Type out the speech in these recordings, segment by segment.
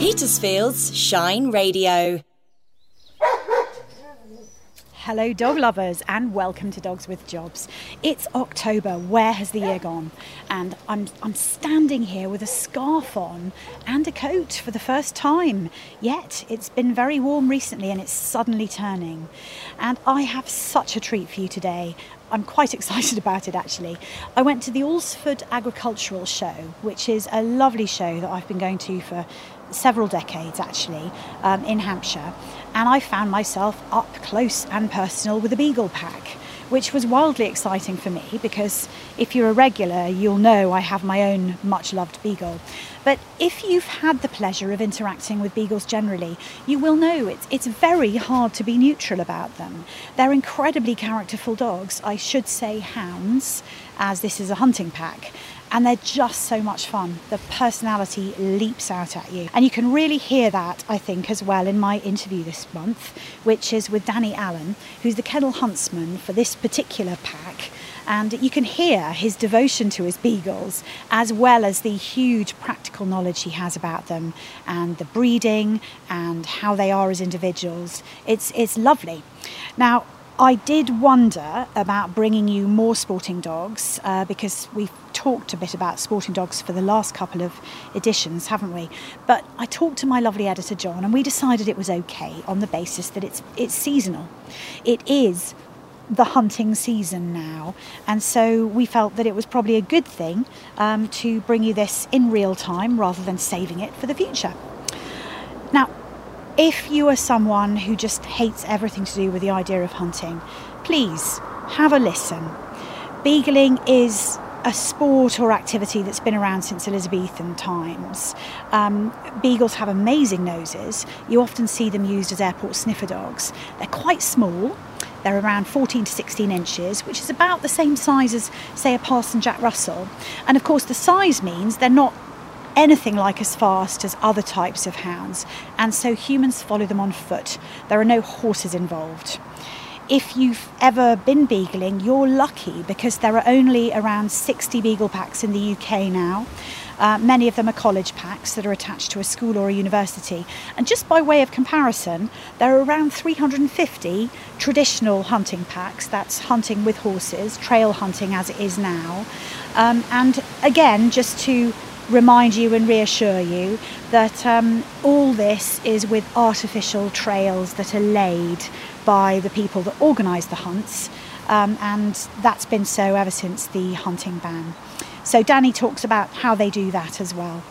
Petersfield's Shine Radio. Hello, dog lovers, and welcome to Dogs with Jobs. It's October. Where has the year gone? And I'm, I'm standing here with a scarf on and a coat for the first time. Yet it's been very warm recently and it's suddenly turning. And I have such a treat for you today. I'm quite excited about it actually. I went to the Alresford Agricultural Show, which is a lovely show that I've been going to for several decades actually um, in Hampshire, and I found myself up close and personal with a beagle pack. Which was wildly exciting for me because if you're a regular, you'll know I have my own much loved beagle. But if you've had the pleasure of interacting with beagles generally, you will know it's, it's very hard to be neutral about them. They're incredibly characterful dogs, I should say hounds, as this is a hunting pack and they're just so much fun. The personality leaps out at you. And you can really hear that, I think, as well in my interview this month, which is with Danny Allen, who's the kennel huntsman for this particular pack. And you can hear his devotion to his beagles, as well as the huge practical knowledge he has about them and the breeding and how they are as individuals. It's, it's lovely. Now, I did wonder about bringing you more sporting dogs uh, because we've talked a bit about sporting dogs for the last couple of editions, haven't we? But I talked to my lovely editor John, and we decided it was okay on the basis that it's it's seasonal. It is the hunting season now, and so we felt that it was probably a good thing um, to bring you this in real time rather than saving it for the future. Now, if you are someone who just hates everything to do with the idea of hunting, please have a listen. Beagling is a sport or activity that's been around since Elizabethan times. Um, beagles have amazing noses. You often see them used as airport sniffer dogs. They're quite small. They're around 14 to 16 inches, which is about the same size as, say, a Parson Jack Russell. And of course, the size means they're not anything like as fast as other types of hounds, and so humans follow them on foot. There are no horses involved. If you've ever been beagling, you're lucky because there are only around 60 beagle packs in the UK now. Uh, many of them are college packs that are attached to a school or a university. And just by way of comparison, there are around 350 traditional hunting packs that's hunting with horses, trail hunting as it is now. Um, and again, just to remind you and reassure you that um, all this is with artificial trails that are laid by the people that organise the hunts, um, and that's been so ever since the hunting ban. So, Danny talks about how they do that as well.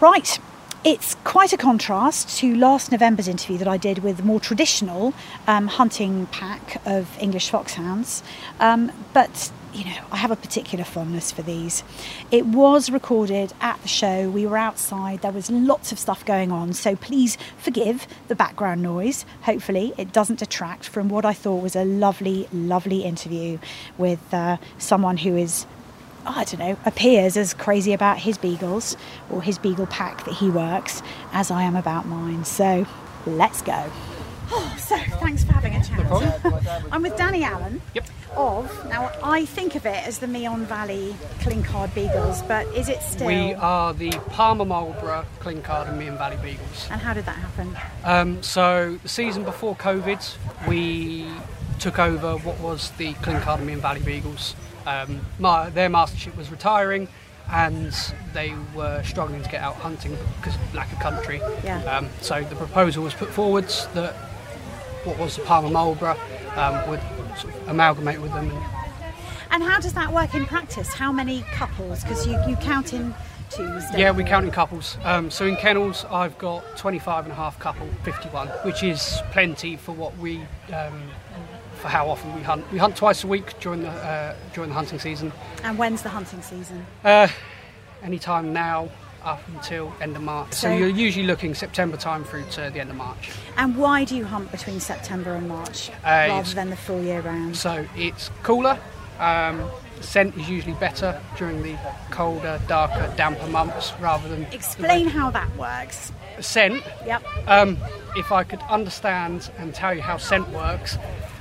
Right, it's quite a contrast to last November's interview that I did with the more traditional um, hunting pack of English foxhounds, um, but you know, I have a particular fondness for these. It was recorded at the show. We were outside. There was lots of stuff going on. So please forgive the background noise. Hopefully, it doesn't detract from what I thought was a lovely, lovely interview with uh, someone who is, I don't know, appears as crazy about his beagles or his beagle pack that he works as I am about mine. So let's go. Oh, so thanks for having a chat. No I'm with Danny Allen. Yep of. Now, I think of it as the Meon Valley Clinkard Beagles, but is it still? We are the Palmer Marlborough Clinkard and Meon Valley Beagles. And how did that happen? Um, so, the season before COVID, we took over what was the Clinkard and Meon Valley Beagles. Um, my, their mastership was retiring and they were struggling to get out hunting because of lack of country. Yeah. Um, so the proposal was put forwards that what was the Palmer Marlborough um, would sort of amalgamate with them. And, how does that work in practice? How many couples? Because you, you count in twos. Yeah, we count in couples. Um, so in kennels, I've got 25 and a half couple, 51, which is plenty for what we. Um, for how often we hunt. We hunt twice a week during the uh, during the hunting season. And when's the hunting season? Uh, anytime now up until end of March. So, so, you're usually looking September time through to the end of March. And why do you hunt between September and March uh, rather than the full year round? So it's cooler. Um, scent is usually better during the colder, darker, damper months rather than. Explain how that works. Scent. Yep. Um, if I could understand and tell you how scent works,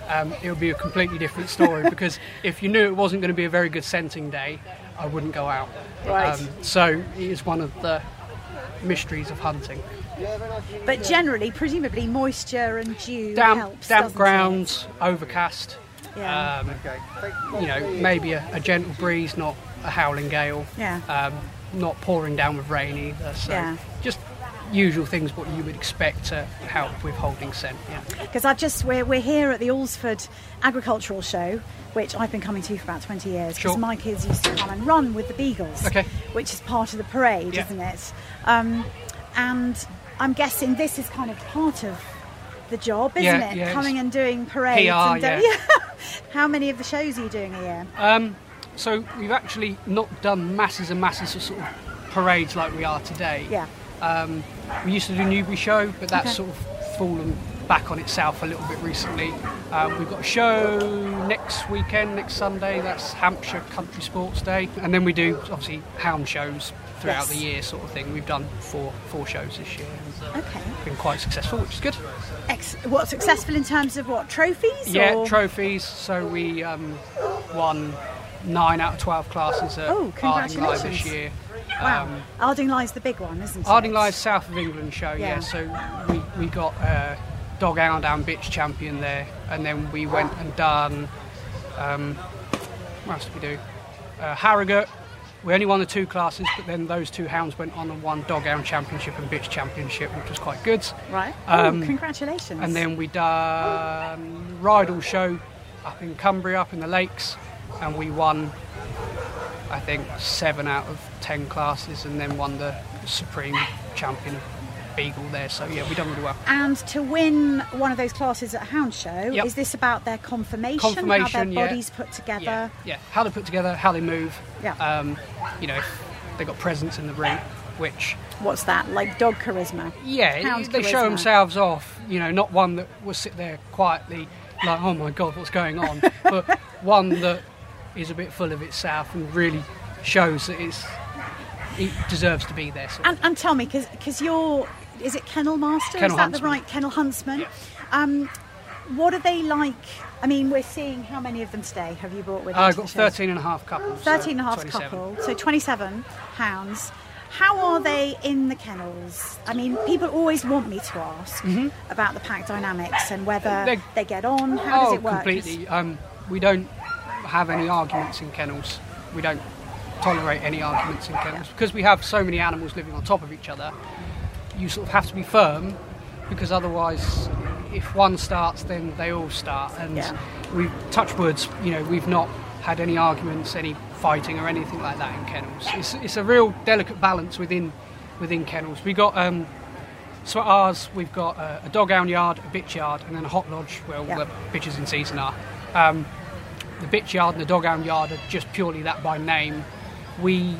um, it would be a completely different story because if you knew it wasn't going to be a very good scenting day, I wouldn't go out. Right. Um, so it is one of the mysteries of hunting. But generally, presumably, moisture and dew Damp, helps. damp doesn't ground, overcast. Yeah. Um, you know, maybe a, a gentle breeze, not a howling gale. Yeah. Um, not pouring down with rain either. So Yeah. Usual things what you would expect to help with holding scent. Yeah. Because I've just we're, we're here at the Alresford Agricultural Show, which I've been coming to for about 20 years. Because Sure. my kids used to come and run with the beagles, Okay. which is part of the parade, Yeah. isn't it? Um, and I'm guessing this is kind of part of the job, isn't Yeah, it? yeah, Coming and doing parades. PR, and do- yeah. How many of the shows are you doing a year? Um, so we've actually not done masses and masses of sort of parades like we are today. Yeah. Um, we used to do Newbury Show, but that's Okay. sort of fallen back on itself a little bit recently. Um, we've got a show next weekend, next Sunday. That's Hampshire Country Sports Day, and then we do obviously hound shows throughout Yes. the year, sort of thing. We've done four four shows this year. Okay. Been quite successful, which is good. Ex- what successful in terms of what trophies? Yeah, or? trophies. So we um, won nine out of twelve classes at Oh, Live this year. Wow. Um, Ardingly's the big one, isn't it? Ardingly South of England show, yeah. Yeah. So we, we got uh, Dog Hound and Bitch champion there, and then we went and done. Um, what else did we do? Uh, Harrogate. We only won the two classes, but then those two hounds went on and won Dog Hound Championship and Bitch Championship, which was quite good. Right. Um, oh, congratulations. And then we done Rydal show up in Cumbria, up in the lakes, and we won, I think, seven out of ten classes, and then won the Supreme Champion of Beagle there. So yeah, we done really well. And to win one of those classes at a hound show, Yep. is this about their conformation, Conformation, how their yeah. bodies put together? Yeah, yeah. How they put together, how they move. Yeah. Um, you know, they got presence in the ring, which What's that? Like dog charisma? yeah, Hound they show themselves off. You know, not one that will sit there quietly, like, oh my god, what's going on, but one that is a bit full of itself and really shows that it's it deserves to be there. And, and tell me, because you're, is it kennel master? Kennel is that huntsman. the right kennel huntsman? Yeah. Um, what are they like? I mean, we're seeing how many of them today have you brought with you? I've got the 13 and a half couples. so 13 and a half 27. couple, so 27 hounds. How are they in the kennels? I mean, people always want me to ask about the pack dynamics and whether Mm-hmm. They- they get on. How oh, does it work? completely. Um, we don't have any arguments in kennels. We don't tolerate any arguments in kennels because we have so many animals living on top of each other. You sort of have to be firm because otherwise, if one starts, then they all start. And Yeah. we touch woods. You know, we've not had any arguments, any fighting or anything like that in kennels. It's, it's a real delicate balance within within kennels. We got. Um, so at ours, we've got a, a dog hound yard, a bitch yard, and then a hot lodge where all Yeah. the bitches in season are. Um, the bitch yard and the dog hound yard are just purely that by name. We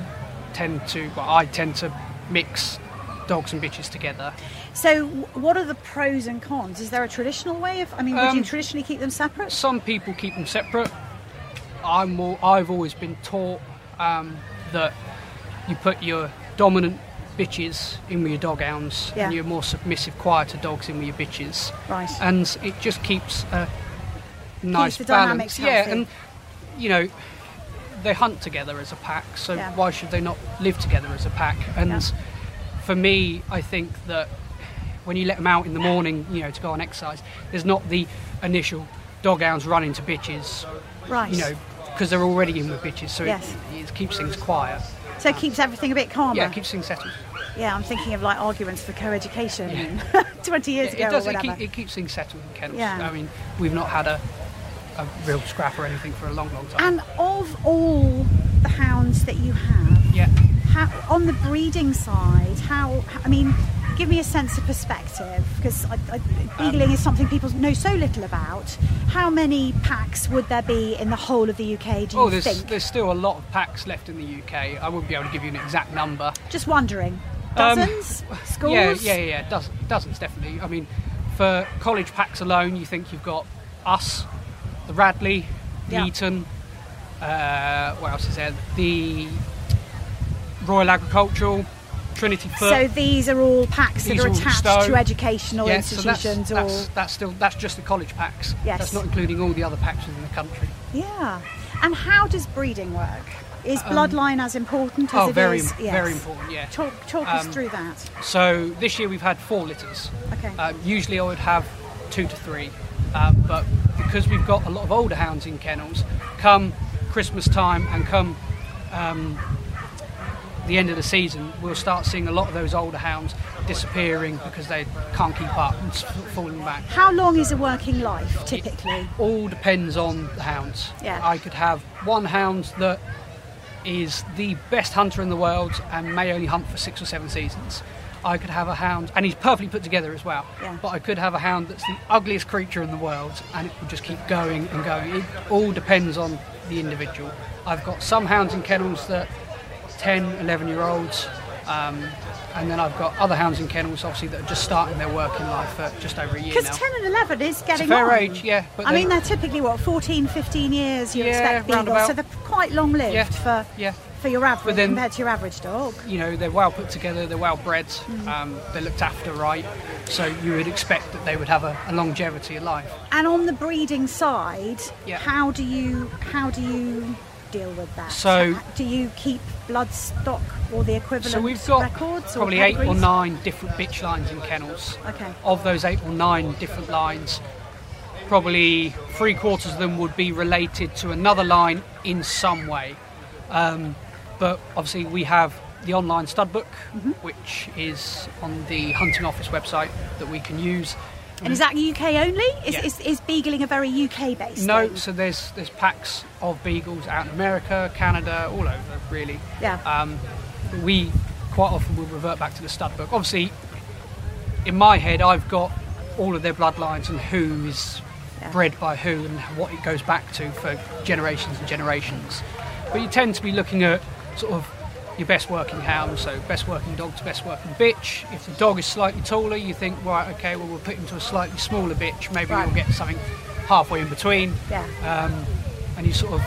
tend to, well, I tend to mix dogs and bitches together. So, what are the pros and cons? Is there a traditional way of? I mean, would you Um, traditionally keep them separate? Some people keep them separate. I'm more, I've always been taught um, that you put your dominant bitches in with your dog hounds Yeah. and your more submissive, quieter dogs in with your bitches. Right. And it just keeps a nice balance. dynamics Yeah, and you know, they hunt together as a pack, so Yeah. why should they not live together as a pack? And Yeah. for me, I think that when you let them out in the morning, you know, to go on exercise, there's not the initial dog hounds running to bitches, Right. you know, because they're already in with bitches, so Yes. it, it keeps things quiet. so it keeps everything a bit calmer. Yeah, it keeps things settled. Yeah, I'm thinking of like arguments for co-education Yeah. 20 years It, ago it does. or It, whatever. keep, it keeps things settled in kennels. Yeah. I mean, we've not had a, a real scrap or anything for a long, long time. And of all the hounds that you have, yeah. how, on the breeding side, how, I mean, give me a sense of perspective because I, I, beagling is something people know so little about. How many packs would there be in the whole of the UK, do you Oh, there's, think? there's still a lot of packs left in the UK. I wouldn't be able to give you an exact number. Just wondering. Um, Dozens? Scores? Yeah, yeah, yeah, yeah. Dozens, dozens definitely. I mean, for college packs alone, you think you've got us, the Radley, the Yeah. Eton. Uh, what else is there? The Royal Agricultural, Trinity Foot. So these are all packs that These are are attached Stowe. to educational yeah, so that's, institutions that's, that's still that's just the college packs. Yes. That's not including all the other packs within the country. yeah. And how does breeding work? Is bloodline as important as oh, it very, is? Yes. very important. Yeah. Talk, talk us Um, through that. So this year we've had four litters. Okay. Um, usually I would have two to three, um, but because we've got a lot of older hounds in kennels, come Christmas time and come um, the end of the season, we'll start seeing a lot of those older hounds disappearing because they can't keep up and falling back. How long is a working life typically? All depends on the hounds. Yeah. I could have one hound that is the best hunter in the world and may only hunt for six or seven seasons. I could have a hound, and he's perfectly put together as well. Yeah. But I could have a hound that's the ugliest creature in the world, and it will just keep going and going. It all depends on the individual. I've got some hounds in kennels that 10, 11 year olds, um, and then I've got other hounds in kennels, obviously, that are just starting their working life for just over a year Because 10 and 11 is getting fair on. age, yeah, but I mean, they're typically, what, 14, 15 years you Yeah, expect roundabout. so they're quite long lived Yeah, for, yeah. For your average then- compared to your average dog. you know they're well put together, they're well bred, Mm. um, they're looked after right, so you would expect that they would have a, a longevity of life. And on the breeding side, Yeah. how do you how do you deal with that? So- do you keep blood stock or the equivalent So we've got records probably or eight or nine different bitch lines in kennels. Okay. Of those eight or nine different lines, probably three quarters of them would be related to another line in some way. Um, but obviously, we have the online stud book, Mm-hmm. which is on the hunting office website that we can use. And is that UK only? Is, Yeah. is, is beagling a very UK based? No, thing? so there's there's packs of beagles out in America, Canada, all over really. Yeah. Um, we quite often will revert back to the stud book. Obviously, in my head, I've got all of their bloodlines and who is Yeah. bred by who and what it goes back to for generations and generations. But you tend to be looking at sort of your best working hound, so best working dog to best working bitch. If the dog is slightly taller, you think, right, okay, well, we'll put him to a slightly smaller bitch. Maybe Right. we'll get something halfway in between. Yeah. Um, and you sort of,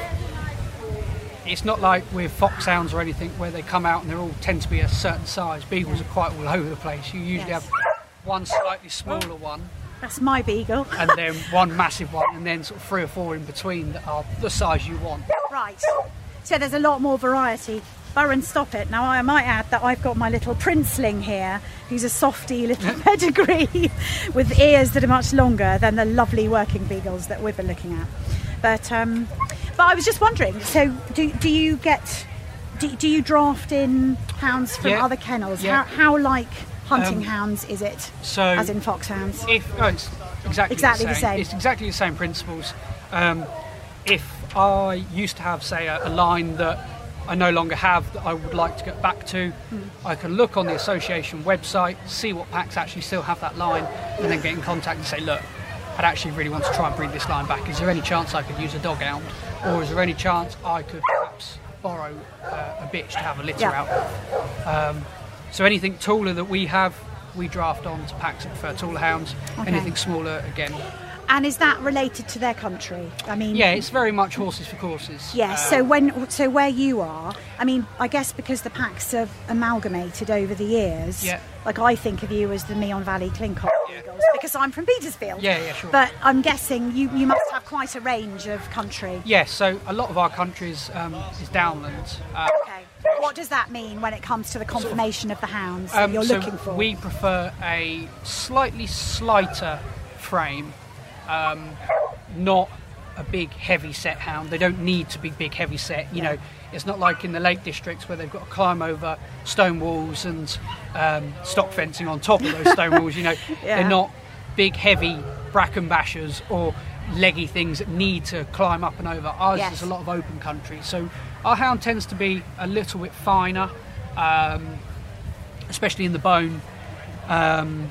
it's not like with foxhounds or anything where they come out and they all tend to be a certain size. Beagles are quite all over the place. You usually Yes. have one slightly smaller one That's my beagle. and then one massive one, and then sort of three or four in between that are the size you want. Right. So there's a lot more variety. Byron, stop it. Now I might add that I've got my little princeling here, who's a softy little pedigree with ears that are much longer than the lovely working beagles that we've been looking at. But um, but I was just wondering. So do do you get do, do you draft in hounds from Yeah. other kennels? Yeah. How how like hunting Um, hounds is it? So as in foxhounds. if oh, it's exactly, Exactly the, the same. same. It's exactly the same principles. Um, if I used to have, say, a, a line that I no longer have that I would like to get back to, Hmm. I can look on the association website, see what packs actually still have that line, and then get in contact and say, look, I'd actually really want to try and breed this line back. Is there any chance I could use a dog hound, or is there any chance I could perhaps borrow uh, a bitch to have a litter Yeah. out? Um, so anything taller that we have, we draft on to packs that prefer taller hounds. Okay. Anything smaller, again. And is that related to their country? I mean, Yeah, it's very much horses for courses. Yes. Uh, so when so where you are, I mean, I guess because the packs have amalgamated over the years. Yeah. Like I think of you as the Meon Valley Clinkard Yeah. Eagles because I'm from Petersfield. Yeah, yeah, sure. But I'm guessing you, you must have quite a range of country. Yes, so a lot of our countries um, is downland. Uh, Okay. What does that mean when it comes to the conformation of the hounds that um, you're so looking for? we prefer a slightly slighter frame, um, not a big heavy set hound. They don't need to be big heavy set. You know, it's not like in the Lake Districts where they've got to climb over stone walls and um, stock fencing on top of those stone walls. You know, Yeah. they're not big heavy bracken bashers or leggy things that need to climb up and over. Ours Yes. is a lot of open country, so our hound tends to be a little bit finer, um, especially in the bone. Um,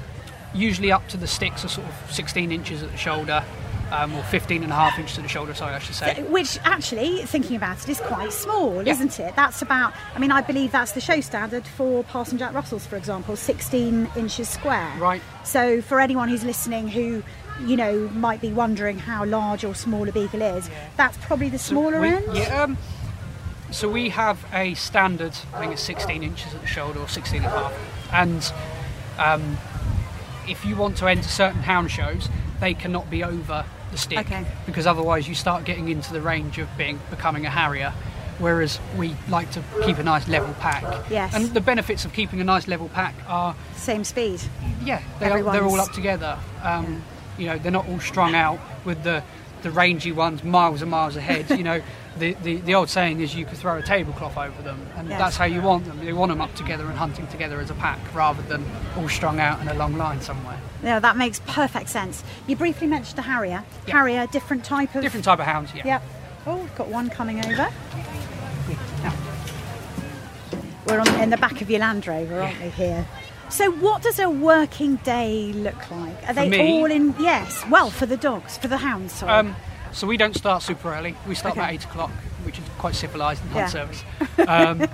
usually up to the sticks are sort of 16 inches at the shoulder, um, or 15 and a half inches at the shoulder. Sorry, I should say. Which actually, thinking about it, is quite small, Yeah. isn't it? That's about, I mean, I believe that's the show standard for Parson Jack Russells, for example, 16 inches square. Right. So for anyone who's listening who, you know, might be wondering how large or small a beagle is, that's probably the smaller we, end? Yeah. Um, so we have a standard, I think it's 16 inches at the shoulder or 16 and a half. And um, if you want to enter certain hound shows, they cannot be over the stick Okay. because otherwise you start getting into the range of being becoming a harrier. whereas we like to keep a nice level pack. Yes. And the benefits of keeping a nice level pack are, Same speed. yeah, they are, they're all up together. Um, You know, they're not all strung out with the, the rangy ones miles and miles ahead. you know, the, the, the old saying is you could throw a tablecloth over them, and Yes. that's how you want them. You want them up together and hunting together as a pack rather than all strung out in a long line somewhere. Yeah, that makes perfect sense. You briefly mentioned the Harrier. Yeah. Harrier, different type of. Different type of hounds, yeah. Yep. Oh, we've got one coming over. We're on, in the back of your Land Rover, aren't we, here? So, what does a working day look like? Are they me? all in? Yes. Well, for the dogs, for the hounds. Sorry. Um, so we don't start super early. We start about eight o'clock, which is quite civilised in Yeah. service. Um,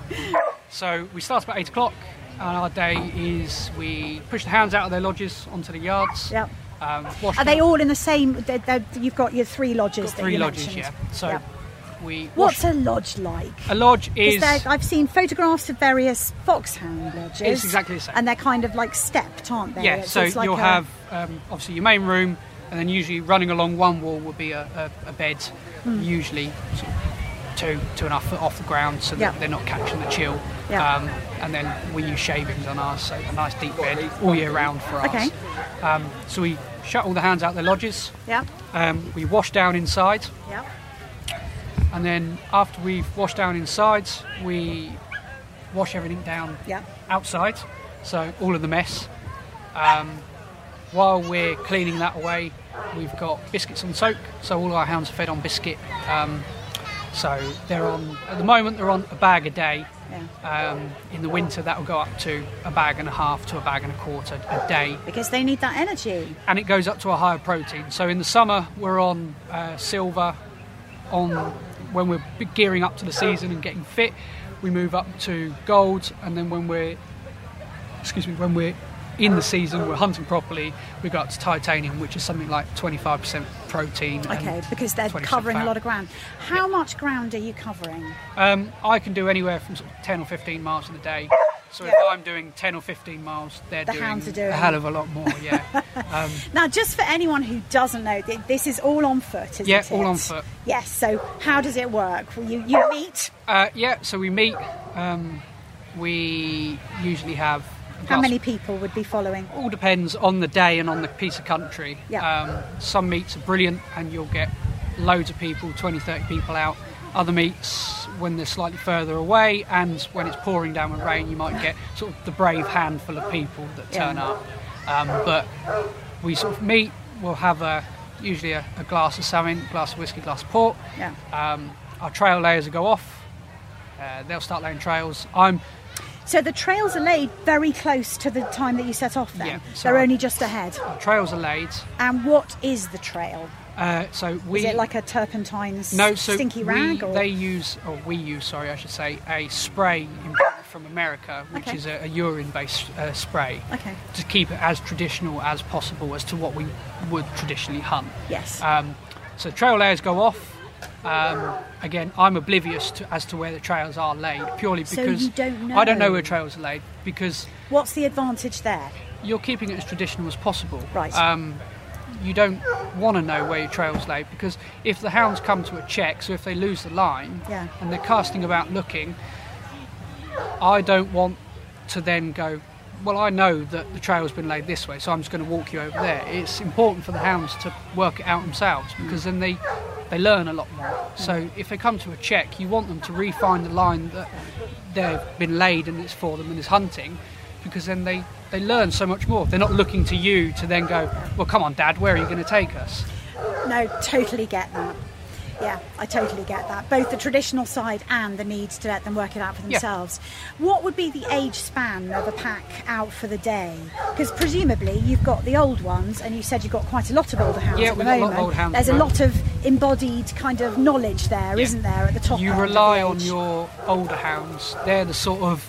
so we start about eight o'clock, and our day is we push the hounds out of their lodges onto the yards. Yep. Um, wash Are they all in the same? They're, they're, you've got your three lodges. got three lodges? mentioned. Yeah. So Yep. we What's a lodge like? a lodge is I've seen photographs of various foxhound lodges. It's exactly the same. And they're kind of like stepped, aren't they? yeah. It's- So it's like you'll a- have um, obviously your main room, and then usually running along one wall will be a, a, a bed, Hmm. usually sort of two two and a half foot off the ground, so Yeah. that they're not catching the chill. Yeah. Um, and then we use shavings on ours, so a nice deep bed all year round for us. Okay. Um, so we shut all the hands out their lodges. Yeah. Um, we wash down inside, Yeah. and then after we've washed down inside, we wash everything down Yeah. outside, so all of the mess. While we're cleaning that away, we've got biscuits on soak, so all our hounds are fed on biscuit. Um, so they're on at the moment they're on a bag a day. Yeah. Um, in the winter, that will go up to a bag and a half to a bag and a quarter a day, Because they need that energy. and it goes up to a higher protein. So in the summer, we're on uh, silver. On when we're gearing up to the season and getting fit, we move up to gold, and then when we're excuse me, when we're in the season, we're hunting properly, we go up to titanium, which is something like 25% protein. Okay, because they're 20% covering a lot of ground. How much ground are you covering? Um, I can do anywhere from sort of 10 or 15 miles in a day. So if I'm doing 10 or 15 miles, they're The doing, are doing- a hell of a lot more. Yeah, um, Now, just for anyone who doesn't know, this is all on foot, isn't Yeah, it? all on foot. Yes. So, how does it work? Well, you you meet. uh, yeah. So we meet. Um, we usually have. How many people would be following? All depends on the day and on the piece of country. Yeah. Um, some meets are brilliant and you'll get loads of people, 20, 30 people out. Other meets, when they're slightly further away and when it's pouring down with rain, you might get sort of the brave handful of people that Yeah. turn up. Um, but we sort of meet, we'll have a, usually a, a glass of something, glass of whiskey, glass of port. Yeah. Um, our trail layers will go off. Uh, they'll start laying trails. I'm So the trails are laid very close to the time that you set off. Then Yeah, so they're only just ahead. trails are laid. And what is the trail? Uh, so we Is it like a turpentines No, so stinky we, rag? Or? they use, or we use, sorry, I should say, a spray from America, which Okay. is a, a urine-based uh, spray, Okay. to keep it as traditional as possible as to what we would traditionally hunt. Yes. Um, so trail layers go off. Um, again, I'm oblivious to, as to where the trails are laid, purely So because you don't I don't know know? where trails are laid because What's the advantage there? you're keeping it as traditional as possible. Right. Um, you don't want to know where your trail's laid because if the hounds come to a check, so if they lose the line Yeah. and they're casting about looking, I don't want to then go, well, I know that the trail's been laid this way, so I'm just going to walk you over there. It's important for the hounds to work it out themselves because then they, they learn a lot more. So if they come to a check, you want them to refine the line that they've been laid and it's for them and is hunting because then they, they learn so much more. They're not looking to you to then go, well, come on, Dad, where are you going to take us? No, totally get that. Yeah, I totally get that. Both the traditional side and the need to let them work it out for Yeah. themselves. What would be the age span of a pack out for the day? Because presumably you've got the old ones, and you said you've got quite a lot of older hounds Yeah, at the we've got a lot moment. of old hounds There's a lot of embodied kind of knowledge there, Yeah. not there, at the top you the rely on your older hounds. They're the sort of,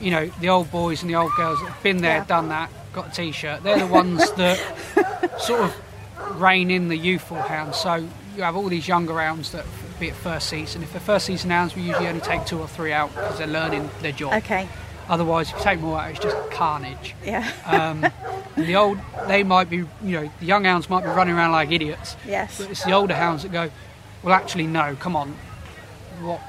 you know, the old boys and the old girls that have been there, Yeah. done that, got a t-shirt. They're the ones that sort of rein in the youthful hounds. So you have all these younger hounds that be at first season. If they're first season hounds, we usually only take two or three out because they're learning their job. Okay, Otherwise, if you take more out, it's just carnage. yeah, Um, and the old, they might be, you know, the young hounds might be running around like idiots. yes. But it's the older hounds that go, well, actually, no, come on. what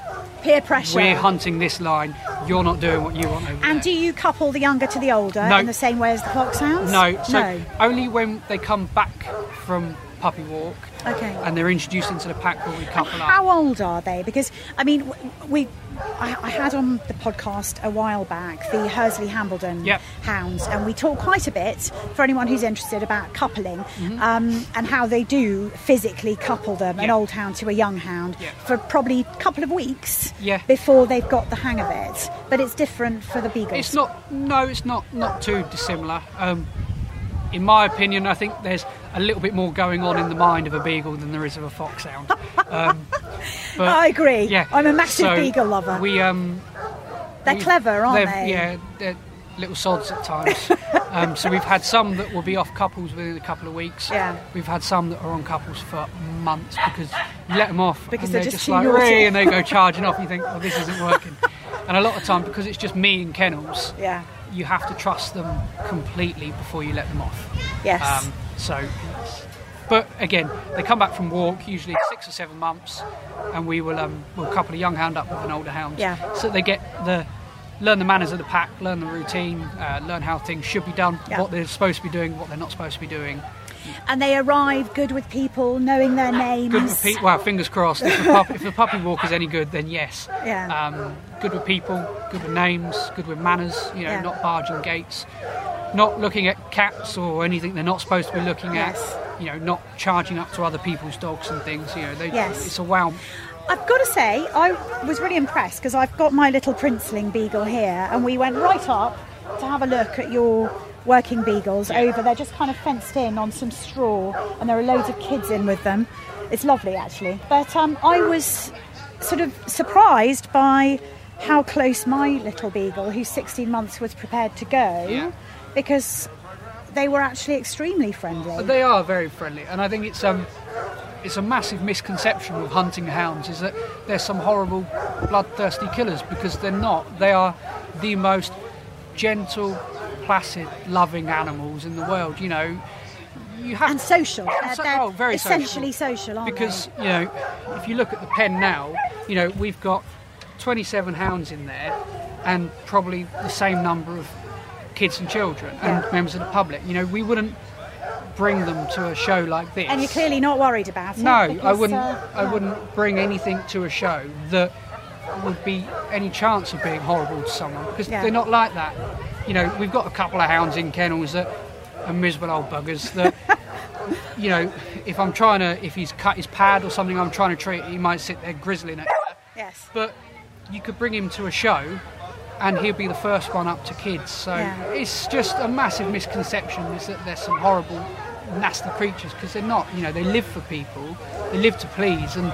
Peer pressure. we're hunting this line. You're not doing what you want over and there. do you couple the younger to the older No. in the same way as the foxhounds? no, so no. only when they come back from puppy walk Okay. and they're introduced into the pack will we couple up. How old are they? Because I mean, we I, I had on the podcast a while back the Hursley Hambledon Yep. hounds, and we talked quite a bit for anyone who's interested about coupling Mm-hmm. um, and how they do physically couple them, an old hound to a young hound, Yeah. for probably a couple of weeks Yeah. before they've got the hang of it. But it's different for the beagles. It's not. No, it's not. Not too dissimilar. Um, in my opinion, I think there's a little bit more going on in the mind of a beagle than there is of a foxhound. Um, but, I agree. Yeah, I'm a massive so beagle lover. We um, They're we- clever, aren't they're- they? Yeah, they're little sods at times. um, so we've had some that will be off couples within a couple of weeks. Yeah. We've had some that are on couples for months because you let them off Because and they're they're just just like. "Ree," and they go charging off. And you think, oh, this isn't working. and a lot of time because it's just me in kennels Yeah. You have to trust them completely before you let them off. Yes. Um, so, but again, they come back from walk usually six or seven months, and we will um, we'll couple a young hound up with an older hound. Yeah. So they get the learn the manners of the pack, learn the routine, uh, learn how things should be done, Yeah. what they're supposed to be doing, what they're not supposed to be doing. And they arrive good with people, knowing their names. Good with people. Well, fingers crossed. If the, pup, if the puppy walk is any good, then yes. Yeah. Um, good with people, good with names, good with manners. You know, Yeah. not barging gates, not looking at cats or anything they're not supposed to be looking at. Yes. You know, not charging up to other people's dogs and things. You know, they, Yes. it's a wow. I've got to say, I was really impressed because I've got my little princeling beagle here, and we went right up to have a look at your working beagles over. They're just kind of fenced in on some straw, and there are loads of kids in with them. It's lovely, actually. But um, I was sort of surprised by how close my little beagle, who's 16 months, was prepared to go, Yeah. because they were actually extremely friendly. They are very friendly, and I think it's um, it's a massive misconception with hunting hounds is that they're some horrible, bloodthirsty killers because they're not. They are the most gentle, placid, loving animals in the world. You know, you have and social. So- they're oh, very social. essentially social, aren't because they? you know if you look at the pen now you know we've got 27 hounds in there and probably the same number of kids and children and Yeah. members of the public you know we wouldn't bring them to a show like this And you're clearly not worried about it. no i wouldn't uh, i wouldn't bring anything to a show that would be any chance of being horrible to someone because Yeah. they're not like that you know we've got a couple of hounds in kennels that are miserable old buggers that you know, if I'm trying to, if he's cut his pad or something, I'm trying to treat, he might sit there grizzling at you. Yes. But you could bring him to a show, and he'll be the first one up to kids. So Yeah. it's just a massive misconception is that they're some horrible, nasty creatures because they're not. You know, they live for people, they live to please, and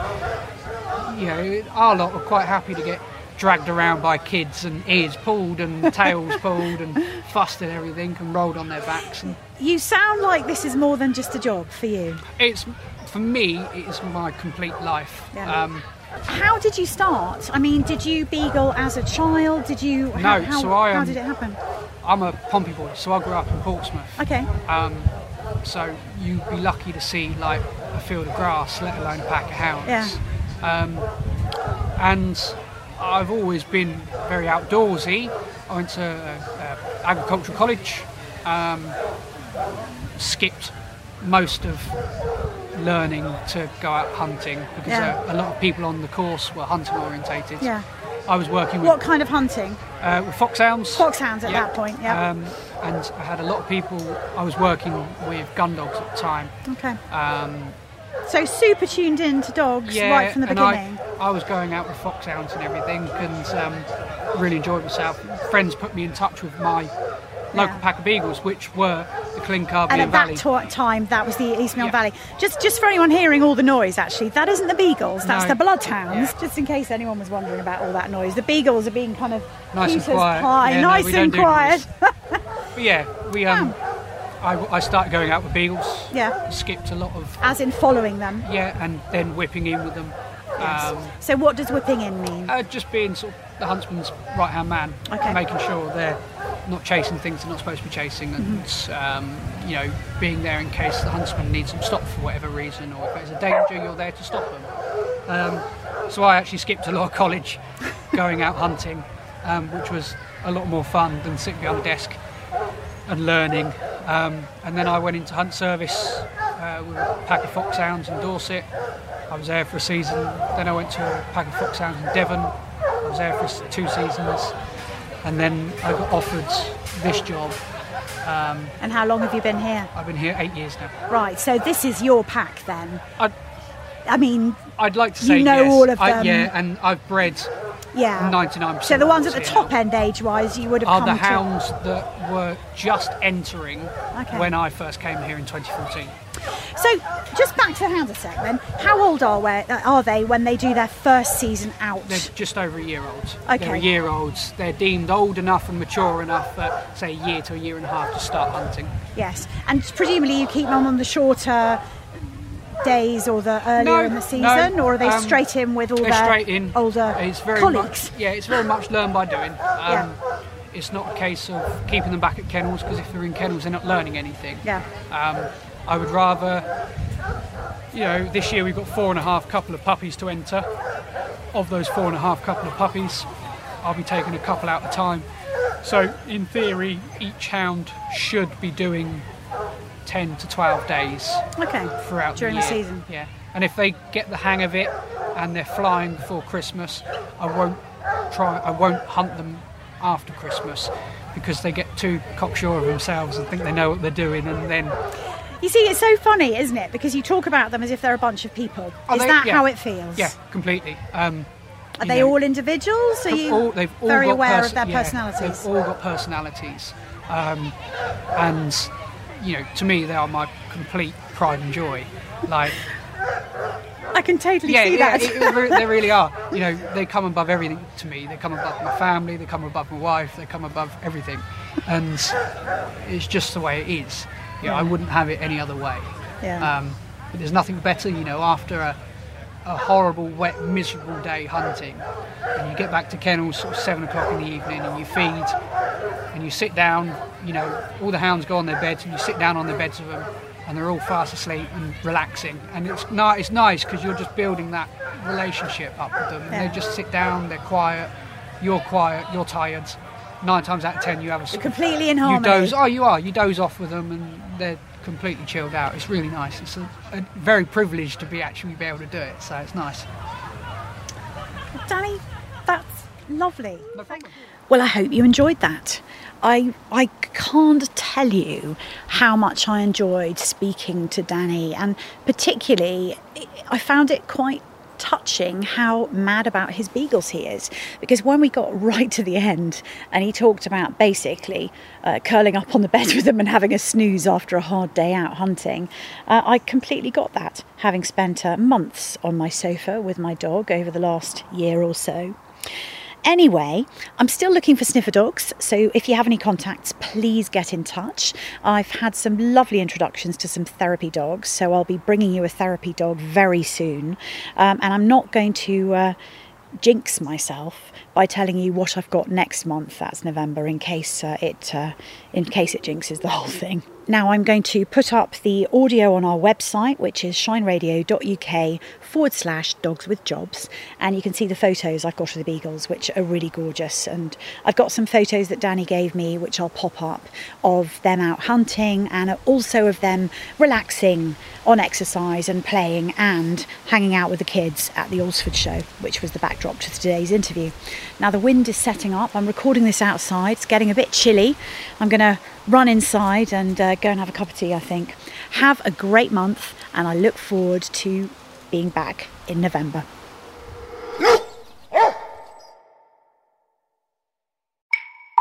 you know, our lot are quite happy to get dragged around by kids and ears pulled and tails pulled and fussed and everything and rolled on their backs and You sound like this is more than just a job for you. it's for me it is my complete life Yeah. um, How did you start? I mean, did you beagle as a child? Did you? how, No, How, so I, how um, did it happen? i'm a pompey boy so i grew up in portsmouth Okay. um, so you'd be lucky to see like a field of grass let alone a pack of hounds Yeah. um, and i've always been very outdoorsy i went to uh, uh, agricultural college um, skipped most of learning to go out hunting because Yeah. uh, a lot of people on the course were hunting orientated Yeah. I was working with, What kind of hunting? uh, with foxhounds. Foxhounds at Yeah. that point. Yeah. Um, and I had a lot of people. I was working with gun dogs at the time. okay. Um, So super tuned in to dogs yeah, right from the beginning. I, I was going out with foxhounds and everything, and um, really enjoyed myself. Friends put me in touch with my local Yeah. pack of beagles, which were the and at Valley. that to- time, that was the East Mill Yeah. Valley. Just, just for anyone hearing all the noise, actually, that isn't the beagles. That's No. the bloodhounds. Yeah. Just in case anyone was wondering about all that noise, the beagles are being kind of Nice and quiet. no, nice we and quiet. But yeah, we um, I, I started going out with beagles. Yeah. Skipped a lot of As in following them. yeah, and then whipping in with them. Um, So what does whipping in mean? Uh, just being sort of the huntsman's right hand man, Okay. making sure they're not chasing things they're not supposed to be chasing, and Mm-hmm. um, you know being there in case the huntsman needs them stopped for whatever reason, or if there's a danger, you're there to stop them. Um, So I actually skipped a lot of college going out hunting, um, which was a lot more fun than sitting behind a desk and learning. Um, and then I went into hunt service uh, with a pack of foxhounds in Dorset. I was there for a season. Then I went to a pack of foxhounds in Devon. I was there for two seasons. And then I got offered this job. Um, And how long have you been here? I've been here eight years now. Right, so this is your pack then. I'd, I mean, I'd like to say You know yes. all of I- them. yeah, and I've bred yeah. 99%. So the ones at the top end age wise, you would have are the to. hounds that were just entering Okay. when I first came here in 2014. So just back to the hounds a sec then. How old are, we, uh, are they when they do their first season out? They're just over a year old. Okay. They're a year olds. They're deemed old enough and mature enough at, say, a year to a year and a half to start hunting. Yes, and presumably you keep them on the shorter days or the earlier No, in the season, no, or are they um, straight in with all their straight in. older It's very colleagues? much yeah. It's very much learn by doing. Um, Yeah. It's not a case of keeping them back at kennels because if they're in kennels, they're not learning anything. Yeah. Um, I would rather, you know, this year we've got four and a half couple of puppies to enter. Of those four and a half couple of puppies, I'll be taking a couple out at a time. So, in theory, each hound should be doing 10 to 12 days Okay. throughout During the, the season. Yeah, and if they get the hang of it and they're flying before Christmas, I won't try. I won't hunt them after Christmas because they get too cocksure of themselves and think they know what they're doing, and then You see, it's so funny, isn't it? Because you talk about them as if they're a bunch of people. Oh, Is they- that yeah. how it feels? yeah, completely. Um, Are they know, all individuals? Are they've you all- they've all very got aware perso- of their yeah, personalities? They've all got personalities, um, and you know, to me, they are my complete pride and joy. Like I can totally yeah, see yeah, that. it- it they really are. You know, they come above everything to me. They come above my family. They come above my wife. They come above everything, and it's just the way it is. Yeah, I wouldn't have it any other way. Yeah. Um, but there's nothing better, you know, after a, a horrible, wet, miserable day hunting, and you get back to kennels sort of seven o'clock in the evening, and you feed, and you sit down. You know, all the hounds go on their beds, and you sit down on the beds of them, and they're all fast asleep and relaxing. And it's ni- it's nice because you're just building that relationship up with them. And Yeah. they just sit down, they're quiet, you're quiet, you're tired. Nine times out of ten, you have a completely in harmony. you doze. Oh, you are. You doze off with them, and they're completely chilled out. It's really nice. It's a, a very privileged to be actually be able to do it. So it's nice. Danny, that's lovely. No. Well, I hope you enjoyed that. I I can't tell you how much I enjoyed speaking to Danny, and particularly I found it quite touching how mad about his beagles he is. Because when we got right to the end, and he talked about basically uh, curling up on the bed with them and having a snooze after a hard day out hunting, uh, I completely got that. Having spent uh, months on my sofa with my dog over the last year or so. Anyway, I'm still looking for sniffer dogs, so if you have any contacts, please get in touch. I've had some lovely introductions to some therapy dogs, so I'll be bringing you a therapy dog very soon. Um, and I'm not going to uh, jinx myself by telling you what I've got next month. That's November, in case uh, it uh, in case it jinxes the whole thing. Now I'm going to put up the audio on our website, which is shineradio.uk forward slash dogs with jobs, and you can see the photos I've got of the beagles, which are really gorgeous. And I've got some photos that Danny gave me, which I'll pop up of them out hunting and also of them relaxing on exercise and playing and hanging out with the kids at the Alresford show, which was the backdrop to today's interview. Now the wind is setting up. I'm recording this outside. It's getting a bit chilly. I'm going to run inside and uh, go and have a cup of tea, I think. Have a great month, and I look forward to being back in November.